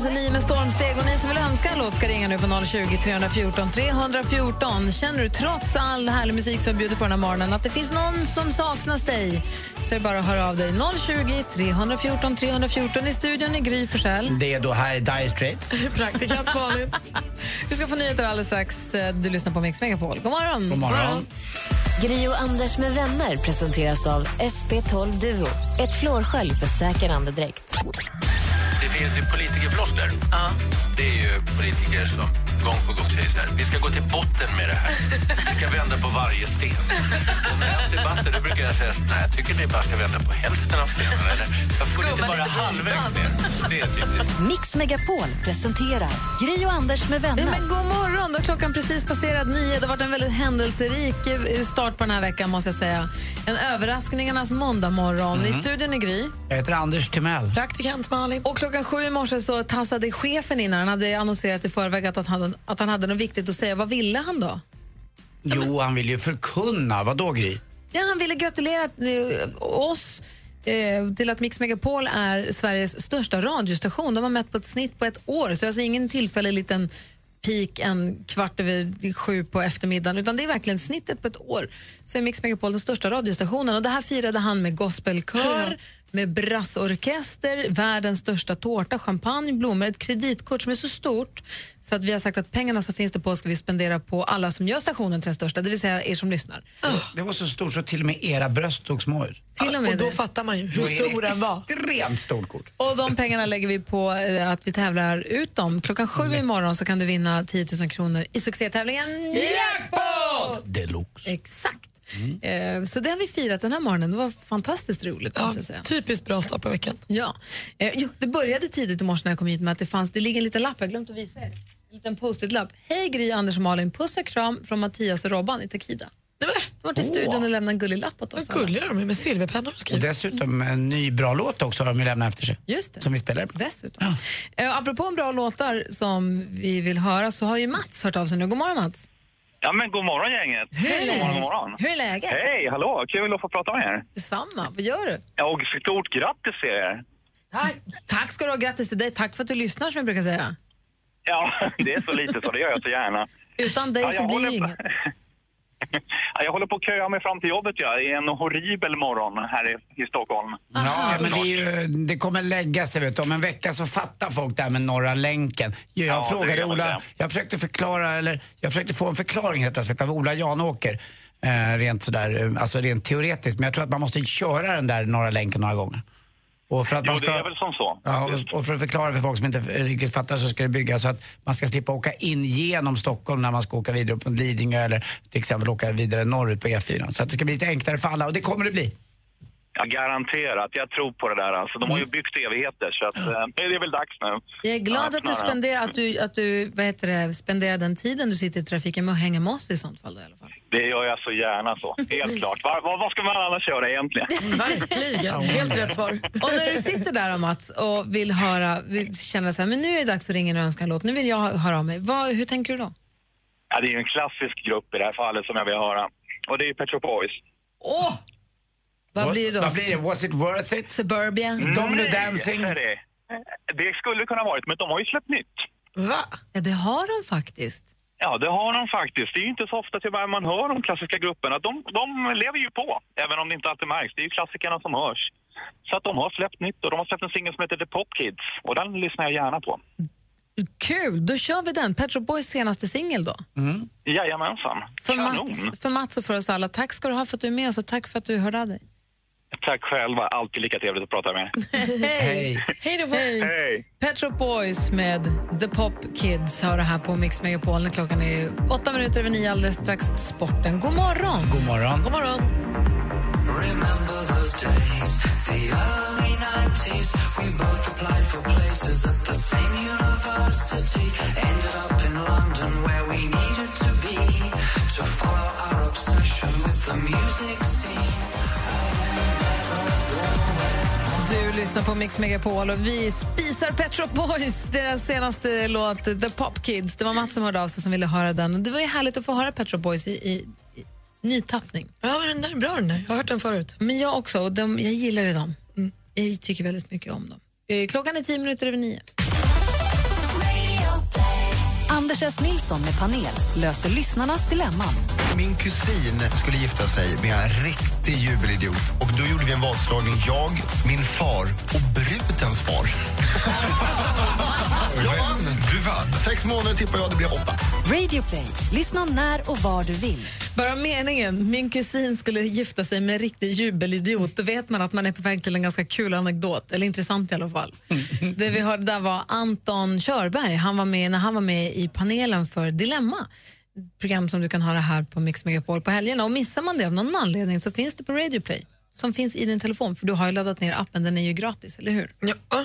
Sig nio med stormsteg och ni som vill önska en låt ska ringa nu på 020 314 314. Känner du trots all härlig musik som vi bjuder på den här morgonen att det finns någon som saknas dig så är det bara att höra av dig. 020 314 314 i studion i Gry Forssell. Det är då här är Dire Straits. Praktikant Malin. Vi ska få nyheter alldeles strax. Du lyssnar på Mix Megapol. God morgon! God morgon. Gri och Anders med vänner presenteras av SP12 Duo. Ett flårskölj för säker andedräkt. Det finns ju politikerfloskler. Det är ju politiker som gång på gång säger så här, vi ska gå till botten med det här. Vi ska vända på varje sten. Och när jag har debatter då brukar jag säga, nej jag tycker ni bara ska vända på hälften av stenen. Eller, jag får inte bara halvvägs ner. Det är typiskt. Mix Megapol presenterar Gri och Anders med vänner. Ja, men god morgon! Då klockan precis passerat nio. Det har varit en väldigt händelserik eh, start på den här veckan. måste jag säga. En överraskningarnas måndagmorgon. Mhm. I studion är Gry. Jag heter Anders Timell. Praktikant Malin. Och klockan sju i morse så tassade chefen in. här. Han hade annonserat i förväg att, att, han, att han hade något viktigt att säga. Vad ville han då? Jo, han vill ju förkunna. Vad då Gry? Ja, han ville gratulera eh, oss eh, till att Mix Megapol är Sveriges största radiostation. De har mätt på ett snitt på ett år, så det är alltså ingen tillfällig liten peak en kvart över sju på eftermiddagen, utan det är verkligen snittet på ett år. Så är Mix Megapol den största radiostationen och det här firade han med gospelkör, med brassorkester, världens största tårta, champagne, blommor, ett kreditkort som är så stort så att vi har sagt att pengarna som finns det på ska vi spendera på alla som gör stationen till den största, det vill säga er som lyssnar. Det var så stort så till och med era bröst såg små ut. Till och med Och då det. fattar man ju hur stor den var. Extremt stort kort. Och de pengarna lägger vi på eh, att vi tävlar ut dem. Klockan sju imorgon så kan du vinna 10 000 kronor i succétävlingen Jackpot! Deluxe. Exakt. Eh, så det har vi firat den här morgonen. Det var fantastiskt roligt. säga. Typiskt bra start på veckan. Ja. Eh, jo, det började tidigt i morse när jag kom hit med att det fanns, det ligger en liten lapp, jag glömt att visa er. En liten post-it-lapp. Hej Gry, Anders och Malin, puss och kram från Mattias och Robban i Takida. De var till studion och lämnade en gullig lapp åt oss. Vad gulliga de är med silverpennor och dessutom en ny bra låt också har de ju lämnat efter sig. Just det. Som vi spelar. Dessutom. Eh, apropå bra låtar som vi vill höra så har ju Mats hört av sig nu. God morgon Mats. Ja, men god morgon gänget. Är God morgon, god morgon. Hur är läget? Hej, hallå. Kul att få prata med er. Detsamma. Vad gör du? Ja, och stort grattis till er. Tack. Tack ska du ha. Grattis till dig. Tack för att du lyssnar som vi brukar säga. Ja, det är så lite så det gör jag så gärna. Utan dig Ja, så blir det inget. Ja, jag håller på att köa mig fram till jobbet. Ja. Det är en horribel morgon här i, i Stockholm. Ja, men det, är ju, det kommer lägga sig. Vet du. Om en vecka så fattar folk det här med Norra länken. Jag Ja, frågade Ola, jag försökte förklara, eller jag försökte få en förklaring rättare sagt av Ola Janåker. Eh, rent sådär, eh, alltså rent teoretiskt. Men jag tror att man måste köra den där Norra länken några gånger. Och för att Jo, man det ska... är väl som så. Ja, och- och för att förklara för folk som inte riktigt fattar så ska det byggas så att man ska slippa åka in genom Stockholm när man ska åka vidare upp mot Lidingö eller till exempel åka vidare norrut på E4. Så att det ska bli lite enklare för alla och det kommer det bli. Ja, garanterat. Jag tror på det där. Alltså, de har ju byggt evigheter, så att, eh, det är väl dags nu. Jag är glad att du, spenderar, att du, att du vad heter det, spenderar den tiden du sitter i trafiken med att hänga med oss i sånt fall. Då, i alla fall. Det gör jag så gärna så. Helt klart. Vad, vad, vad ska man annars göra egentligen? Verkligen. Helt rätt svar. Och när du sitter där Mats och vill höra, vill känna så här, men nu är det dags att ringa och önska en låt, nu vill jag höra av mig. Vad, hur tänker du då? Ja, det är ju en klassisk grupp i det här fallet som jag vill höra. Och det är ju Pet Shop Boys. Åh! Vad blir det då? Vad blir det? Was it worth it? Suburbia? Domino Nej, Dancing? det. Det skulle kunna varit, men de har ju släppt nytt. Va? Ja, det har de faktiskt. Ja, det har de faktiskt. Det är ju inte så ofta tyvärr man hör de klassiska grupperna. De, de lever ju på, även om det inte alltid märks. Det är ju klassikerna som hörs. Så att de har släppt nytt och de har släppt en singel som heter The Pop Kids. Och den lyssnar jag gärna på. Kul, då kör vi den. Pet Shop Boys senaste singel då. Mm. Jajamensan. För Kanon. Mats, för Mats och för oss alla. Tack ska du ha för att du är med oss och tack för att du hörde av dig. Tack själva. Alltid lika trevligt att prata med. Hej! Hej då. Hej! Pet Shop Boys med The Pop Kids har det här på Mix Megapol när klockan är åtta minuter över nio alldeles strax sporten. God morgon! God morgon. God morgon. Remember those days, the early 90s. We both applied for places at the same university. Ended up in London where we needed to be to follow our obsession with the music scene. Lyssnar på Mix Megapol och vi spisar Pet Shop Boys, deras senaste låt The Pop Kids. Det var Mats som hörde av sig som ville höra den. Det var ju härligt att få höra Pet Shop Boys i, i, i nytappning. Ja, men den där är bra den där. Jag har hört den förut. Men jag också, och de, jag gillar ju dem. Jag tycker väldigt mycket om dem. Eh, Klockan är tio minuter över nio. Anders S. Nilsson med panel löser lyssnarnas dilemman. Min kusin skulle gifta sig med en riktig jubelidiot. Och då gjorde vi en vadslagning, jag, min far och brudens far. jag vann! Du vann. Sex månader tippar jag, det blev åtta. Radio Play. Lyssna när och var du vill. Bara meningen, min kusin skulle gifta sig med en riktig jubelidiot, då vet man att man är på väg till en ganska kul anekdot, eller intressant i alla fall. det vi hörde där var Anton Körberg, han var med, när han var med i panelen för Dilemma, program som du kan höra här på Mix Megapol på helgerna. Och missar man det av någon anledning så finns det på Radio Play, som finns i din telefon, för du har ju laddat ner appen, den är ju gratis, eller hur? Ja.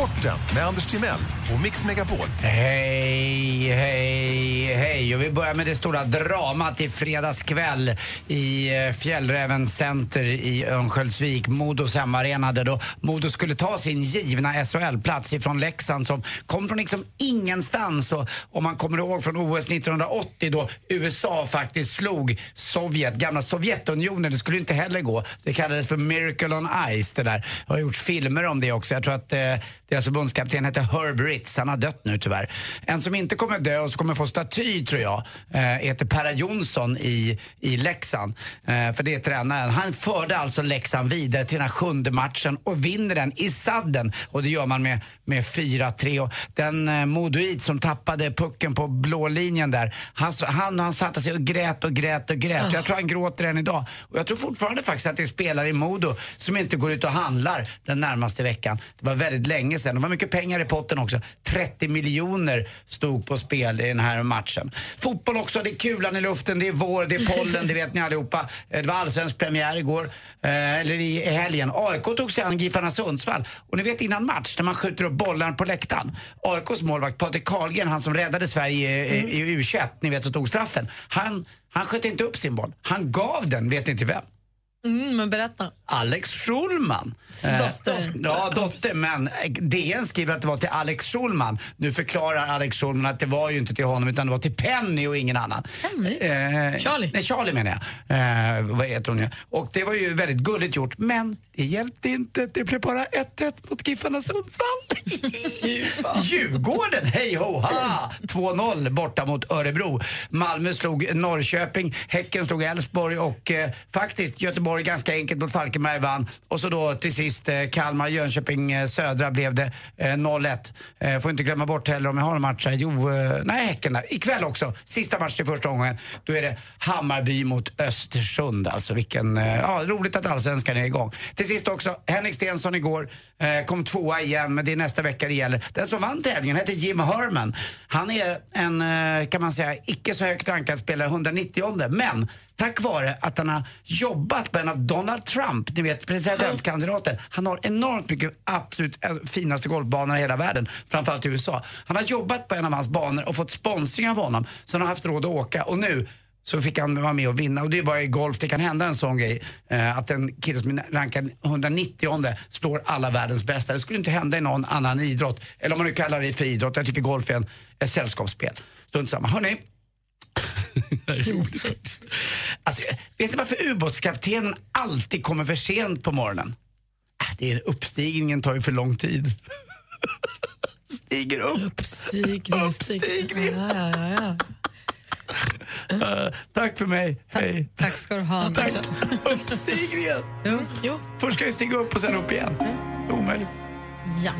Sporten med Anders Timell och Mix Megapol. Hej, hej, hej. Och vi börjar med det stora dramat i fredags kväll i eh, Fjällräven Center i Örnsköldsvik, Modos hemmaarena där då Modo skulle ta sin givna SHL-plats ifrån Leksand som kom från liksom ingenstans. Och om man kommer ihåg från OS 1980 då USA faktiskt slog Sovjet, gamla Sovjetunionen. Det skulle inte heller gå. Det kallades för Miracle on Ice det där. Det har gjorts filmer om det också. Jag tror att eh, deras förbundskapten hette Herb Ritz. Han har dött nu tyvärr. En som inte kommer dö och som kommer få staty tror jag eh, heter Perra Jonsson i, i Leksand. Eh, för det är tränaren. Han förde alltså Leksand vidare till den här sjunde matchen och vinner den i sadden. Och det gör man med, med 4-3. Och Den eh, Modoit som tappade pucken på blå linjen där. Han, han, han satte sig och grät och grät och grät. Jag tror han gråter än idag. Och jag tror fortfarande faktiskt att det är spelare i Modo som inte går ut och handlar den närmaste veckan. Det var väldigt länge sedan. Det var mycket pengar i potten också. 30 miljoner stod på spel i den här matchen. Fotboll också, det är kulan i luften, det är vår, det är pollen, det vet ni allihopa. Eh, det var allsvensk premiär igår, eh, eller i helgen. AIK tog sig an Gifarna Sundsvall. Och ni vet innan match, när man skjuter upp bollar på läktaren. AIKs målvakt Patrik Karlgren, han som räddade Sverige i, i, i U21, ni vet, och tog straffen. Han, han sköt inte upp sin boll. Han gav den, vet ni till vem? Mm, men berätta. Alex Schulman. Dotter. Eh, ja, dotter. Men eh, DN skriver att det var till Alex Schulman. Nu förklarar Alex Schulman att det var ju inte till honom utan det var till Penny och ingen annan. Penny? Eh, Charlie. Nej, Charlie menar jag. Eh, vad heter hon? Och det var ju väldigt gulligt gjort. Men det hjälpte inte. Det blev bara 1-1 mot Giffarna Sundsvall. Djurgården, hej ho ha! 2-0 borta mot Örebro. Malmö slog Norrköping, Häcken slog Elfsborg och eh, faktiskt Göteborg Göteborg ganska enkelt mot Falkenberg vann. Och så då till sist eh, Kalmar, Jönköping eh, Södra blev det eh, 0-1. Eh, får inte glömma bort heller om jag har en match här. Jo, eh, nej Häcken där. Ikväll också. Sista matchen i första omgången. Då är det Hammarby mot Östersund. Alltså vilken, eh, ja roligt att allsvenskan är igång. Till sist också, Henrik Stensson igår eh, kom tvåa igen men det är nästa vecka det gäller. Den som vann tävlingen heter Jim Herman. Han är en, eh, kan man säga, icke så högt rankad spelare, 190 men tack vare att han har jobbat med en av Donald Trump, ni vet presidentkandidaten. Han har enormt mycket absolut eh, finaste golfbanor i hela världen, framförallt i USA. Han har jobbat på en av hans banor och fått sponsring av honom, så han har haft råd att åka och nu så fick han vara med och vinna. Och det är bara i golf det kan hända en sån grej. Eh, att en kille som är rankad 190 slår alla världens bästa. Det skulle inte hända i någon annan idrott. Eller om man nu kallar det för idrott. Jag tycker golf är en, ett sällskapsspel. Strunt samma. Hörrni. Det är roligt faktiskt. Alltså, vet ni varför ubåtskaptenen alltid kommer för sent på morgonen? Ah, Det är uppstigningen tar ju för lång tid. Stiger upp. Uppstigning. Uppstigning. Ja, ja, ja, Eh, tack för mig. Hej. Tack ska du ha. Tack. Uppstigningen. Jo. Jo. Först ska jag stiga upp och sen upp igen. Omöjligt. Ja.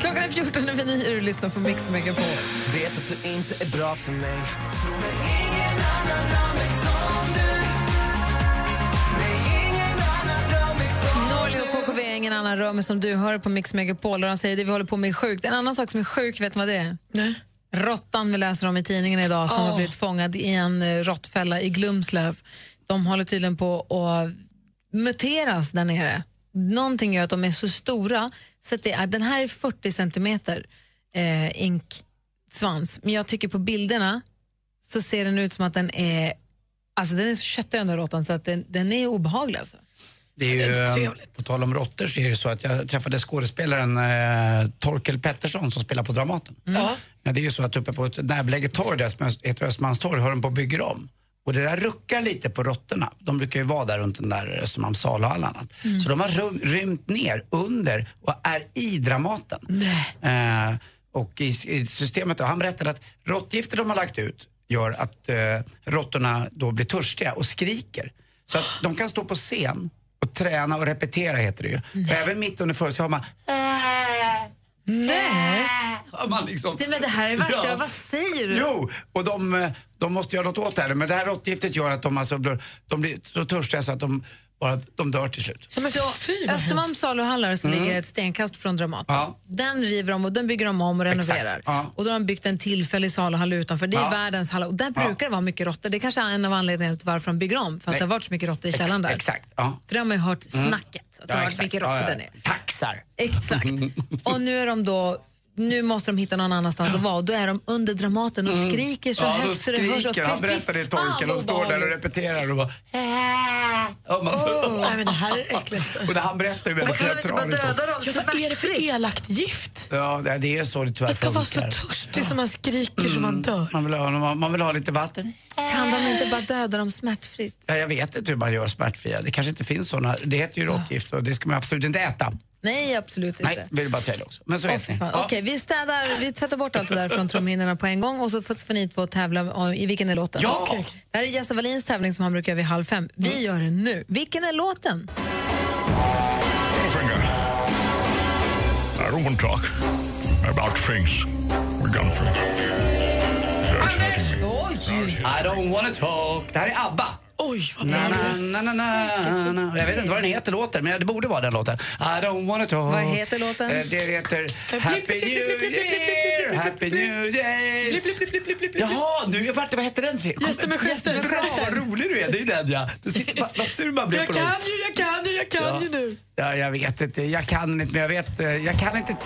Klockan är 14 över 9 och du lyssnar på Mix Megapol. Vet att du inte är bra för mig KKV är ingen annan rör mig som du hör på Mix Megapol och de säger det vi håller på med är sjukt. En annan sak som är sjuk, vet ni vad det är? Nej. Råttan vi läser om i tidningen idag som Åh. har blivit fångad i en eh, råttfälla i Glumslöv. De håller tydligen på att muteras där nere. Någonting gör att de är så stora så det är, den här är 40 centimeter eh, inksvans. Men jag tycker på bilderna så ser den ut som att den är Alltså den är så köttig den där råttan så att den, den är obehaglig alltså. Det är ju, Det är eh, på tal om råttor så är det så att jag träffade skådespelaren eh, Torkel Pettersson som spelar på Dramaten. Ja. Ja, det är ju så att uppe på ett närbeläget torg där som heter Östermalmstorg har de på och bygger om. Och det där ruckar lite på råttorna. De brukar ju vara där runt den där Östermalms saluhall och annat. Så de har rum, rymt ner under och är i Dramaten. Eh, och i, i systemet då, han berättade att råttgifter de har lagt ut gör att eh, råttorna då blir törstiga och skriker. Så att de kan stå på scen och träna och repetera heter det ju. Och även mitt under föreställningen har man Nej. har man liksom... Nej, men det här är det värsta. Ja. Vad säger du? Jo, och de, eh, de måste göra något åt det här. Men det här råttgiftet gör att de, alltså blir, de blir så törstiga så att de, bara, de dör till slut. Så Östermalms saluhallar som Mm. ligger ett stenkast från Dramaten. Ja. Den river de och den bygger de om och renoverar. Ja. Och då har de byggt en tillfällig saluhall utanför. Det är Ja. världens hall och där Ja. brukar det vara mycket råttor. Det är kanske är en av anledningarna till varför de bygger om. För att Nej. det har varit så mycket råttor i källaren där. Exakt, ja. För det har man ju hört Mm. snacket. Att det har varit exakt. mycket råttor Ja, ja. där nere. Taxar. Exakt. och nu är de då nu måste de hitta någon annanstans att vara och då är de under Dramaten och Mm. skriker så ja, högt så det hörs. och- han. Fy berättade det Torkel. De står där och repeterar och bara... Man, Åh, nej, men det här är det äckligaste. och det, han berättar ju väldigt teatraliskt döda också. Ja, vad är det för elakt gift? Ja, det är så det tyvärr Man ska vara så funkar. törstig så man skriker så man dör. Man vill, ha, man, man vill ha lite vatten. Kan de inte bara döda dem smärtfritt? Ja, jag vet inte hur man gör smärtfria. Det kanske inte finns såna. Det heter ju råttgift och det ska man absolut inte äta. Nej, absolut inte. Nej, vill bara säga det också. Men så vet ni. Ja. Okej, vi städar, vi tvättar bort allt det där från trumhinnorna på en gång och så får ni två tävla om- i vilken är låten. Ja! Okej. Det här är Jesse Wallins tävling som han brukar göra vid halv fem. Vi Mm. gör den nu. Vilken är låten? I don't want to talk about things we've gone through. That's hurting me. Oj! I don't wanna talk. Det här är ABBA. Oj, vad Na, na, na, na, na. Jag vet inte vad den heter låten, men det borde vara den låten. I don't wanna talk. Vad heter låten? Eh, Det heter Happy New Year, Happy New Days. Jaha, nu jag vart, vad hette den? Gäster med gester. Bra, vad rolig du är. Det är den ja. Du sitter, vad, vad sur man blir Jag på kan ju, jag kan ju, jag kan Ja. ju nu. Ja, jag vet inte. Jag kan inte, men jag vet. eh, Jag kan inte. The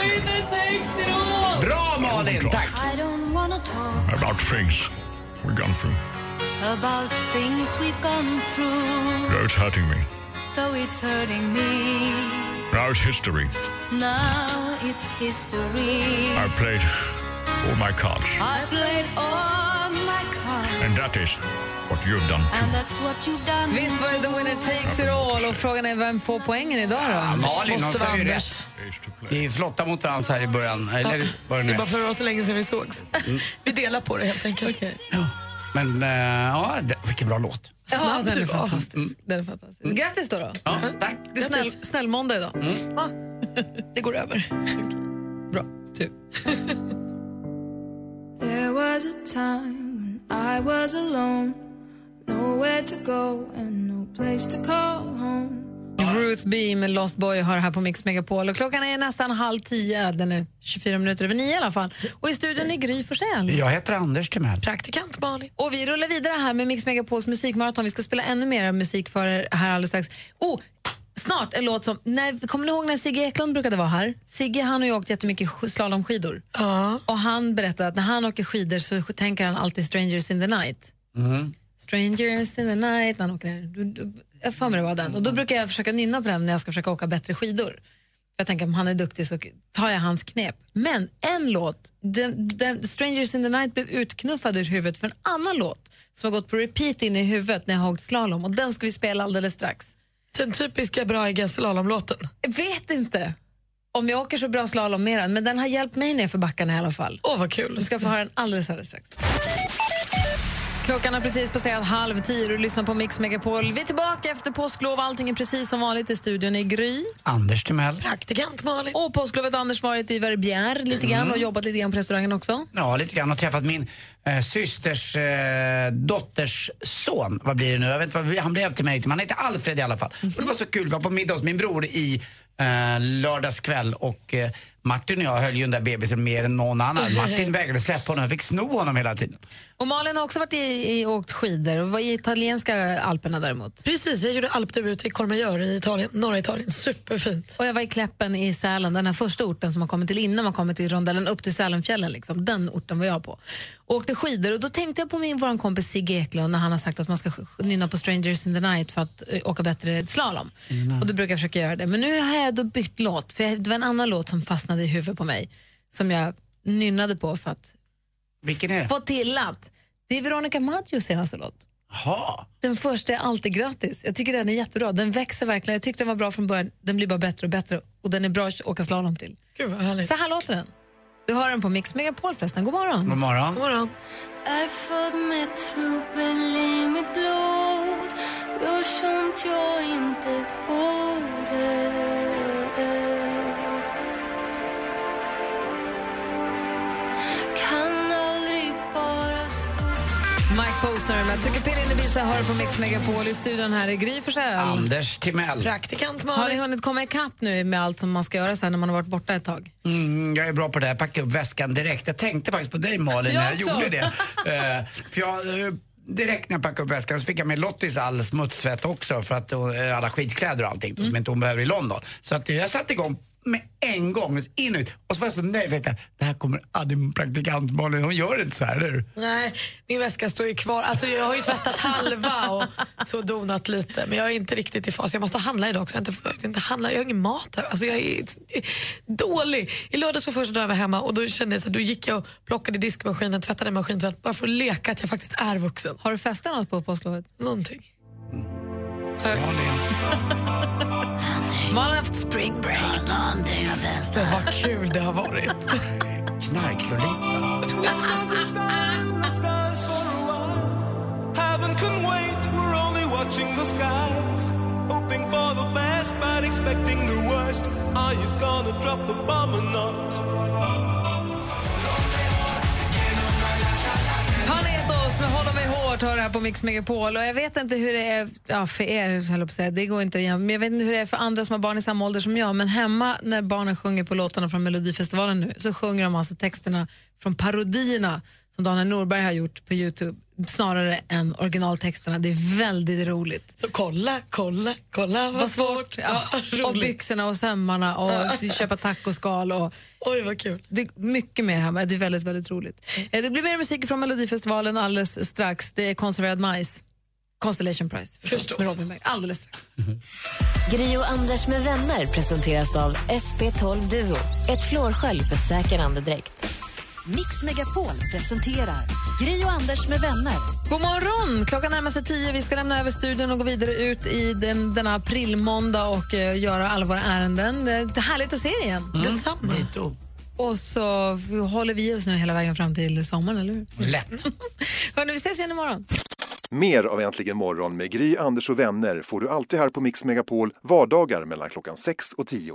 winner takes it all! Bra Malin, tack. I don't wanna talk About things we've gone through. About things we've gone through, Though it's hurting me. though it's hurting me. Now it's history. Now it's history. I played all my cards. I played all my cards, And that is what you've done too. and that's what you've done. Visst var det The Winner Takes It All och frågan är vem får poängen idag då? Ja, Malin, hon sa ju rätt. Vi är flotta mot här i början. Eller vad det nu Det är bara för att det var så länge sedan vi sågs. Vi delar på det helt enkelt. Men eh, ja, det, vilken bra låt. Ja, den är fantastisk. Den är fantastisk. Grattis då. då. Ja, tack. Det är snäll, snäll måndag idag. Ja. Det går över. Bra. Tur. There was a time when I was alone, nowhere to go and no place to call home. Ruth B med Lost Boy har här på Mix Megapol. Och klockan är nästan halv tio. Den är 24 minuter över nio i alla fall. Och i studion är Gry Forssell. Jag heter Anders Timell. Praktikant Malin. Och vi rullar vidare här med Mix Megapols musikmaraton. Vi ska spela ännu mer musik för er här alldeles strax. Oh, snart en låt som... När, kommer ni ihåg när Sigge Eklund brukade vara här? Sigge han har ju åkt jättemycket sk- slalomskidor. Och han berättade att när han åker skidor så tänker han alltid Strangers in the night. Mm. Strangers in the night. Han åker. Du- du- Jag får mig det var den. Och då brukar jag försöka nynna på den när jag ska försöka åka bättre skidor. Jag tänker om han är duktig så tar jag hans knep. Men en låt, den, den, Strangers in the night blev utknuffad ur huvudet för en annan låt som har gått på repeat in i huvudet när jag har åkt slalom. Och den ska vi spela alldeles strax. Den typiska braiga slalomlåten. Jag vet inte om jag åker så bra slalom med den, men den har hjälpt mig ner för backarna i alla fall. Åh, vad kul. Du ska få höra den alldeles, alldeles strax. Klockan har precis passerat halv tio och du lyssnar på Mix Megapol. Vi är tillbaka efter påsklov. Allting är precis som vanligt i studion i Gry. Anders Timell. Praktikant Malin. Och påsklovet har Anders varit i Verbier lite grann och jobbat lite grann på restaurangen också. Ja, lite grann. Och träffat min eh, systers eh, dotters son. Vad blir det nu? Jag vet inte vad, han blev till mig. Han heter Alfred i alla fall. Och det var så kul. Vi var på middag hos min bror i eh, lördags kväll och eh, Martin och jag höll ju den där bebisen mer än någon annan. Martin vägrade släppa honom. Jag fick sno honom hela tiden. Och Malin har också varit i, i åkt skidor och var i italienska alperna däremot. Precis, jag gjorde alpdebut i Courmayeur i Italien, norra Italien. Superfint. Och jag var i Kläppen i Sälen, den här första orten som man kommer till innan man kommer till rondellen upp till Sälenfjällen. Liksom. Den orten var jag på. Och åkte skidor och då tänkte jag på min vår kompis Sigge Eklund när han har sagt att man ska sk- nynna på Strangers in the night för att eh, åka bättre slalom. Och då brukar jag försöka göra det. Men nu har jag då bytt låt, för jag- det var en annan låt som fastnade i huvudet på mig som jag nynnade på för att Vilken är det? få till att det är Veronica Maggios senaste låt. Jaha. Den första är alltid gratis. Jag tycker den är jättebra. Den växer verkligen. Jag tyckte den var bra från början. Den blir bara bättre och bättre och den är bra att åka slalom till. Gud vad härligt. Så här låter den. Du hör den på Mix Megapol förresten. God morgon. God morgon. God morgon. Är född med trubbel i mitt blod Gör sånt jag inte borde Posner med Tycker Pille in Ibiza hör på Mix Megapol i studion här i Gry. Anders Timell. Praktikant Har ni Malin. hunnit komma ikapp nu med allt som man ska göra sen när man har varit borta ett tag? Mm, jag är bra på det här. Packa upp väskan direkt. Jag tänkte faktiskt på dig Malin när Jag jag också. gjorde det. Eh, för jag, eh, direkt när jag packade upp väskan så fick jag med Lottis all smutstvätt också för att eh, alla skitkläder och allting Mm. som inte hon behöver i London. Så att jag satte igång med en gång, in och ut. Och så var jag så nöjd. Jag tänkte, det här kommer aldrig praktikant Malin, hon gör inte så här, eller? Nej, min väska står ju kvar. Alltså, jag har ju tvättat halva och så donat lite. Men jag är inte riktigt i fas. Jag måste handla idag också. Jag har inte, inte handla. Jag har ingen mat här. Alltså, jag är dålig. I lördags var första dagen jag var hemma och då kände jag så, då gick jag och plockade i diskmaskinen, tvättade maskintvätt bara för att leka att jag faktiskt är vuxen. Har du festat något på påsklovet? Någonting. Man har haft spring break. Det var kul det har varit. Knark-Lolita. Heaven can wait, we're only watching the skies. Hoping for the best, but expecting the worst. Are you gonna drop the bomb or not? Panetos med Hålla mig hårt har det här på Mix Megapol. Och jag vet inte hur det är ja, för er, höll jag på att säga. det går inte att jämföra. Men jag vet inte hur det är för andra som har barn i samma ålder som jag. Men hemma när barnen sjunger på låtarna från Melodifestivalen nu så sjunger de alltså texterna från parodierna som Daniel Norberg har gjort på Youtube snarare än originaltexterna. Det är väldigt roligt. Så kolla, kolla, kolla vad, Vad svårt. Ja. Ja, och byxorna och sömmarna och köpa tacoskal. Och Oj, vad kul. det är mycket mer här, men det är väldigt, väldigt roligt. Eh, Det blir mer musik från Melodifestivalen alldeles strax. Det är konserverad majs. Constellation Prize förstås, Förstås. med Robin Berg. Alldeles strax. Gri och Anders med vänner presenteras av SP12 Duo. Ett flårskölj för säker andedräkt. Mix Megapol presenterar Gri och Anders med vänner. God morgon! Klockan närmar sig tio. Vi ska lämna över studion och gå vidare ut i den, denna aprilmåndag och eh, göra alla våra ärenden. Det är härligt att se er igen. Mm. Detsamma. Dito. Och så håller vi oss nu hela vägen fram till sommaren, eller hur? Lätt. Hörni, vi ses igen imorgon. Mer av Äntligen morgon med Gry, Anders och vänner får du alltid här på Mix Megapol vardagar mellan klockan 6 och 10.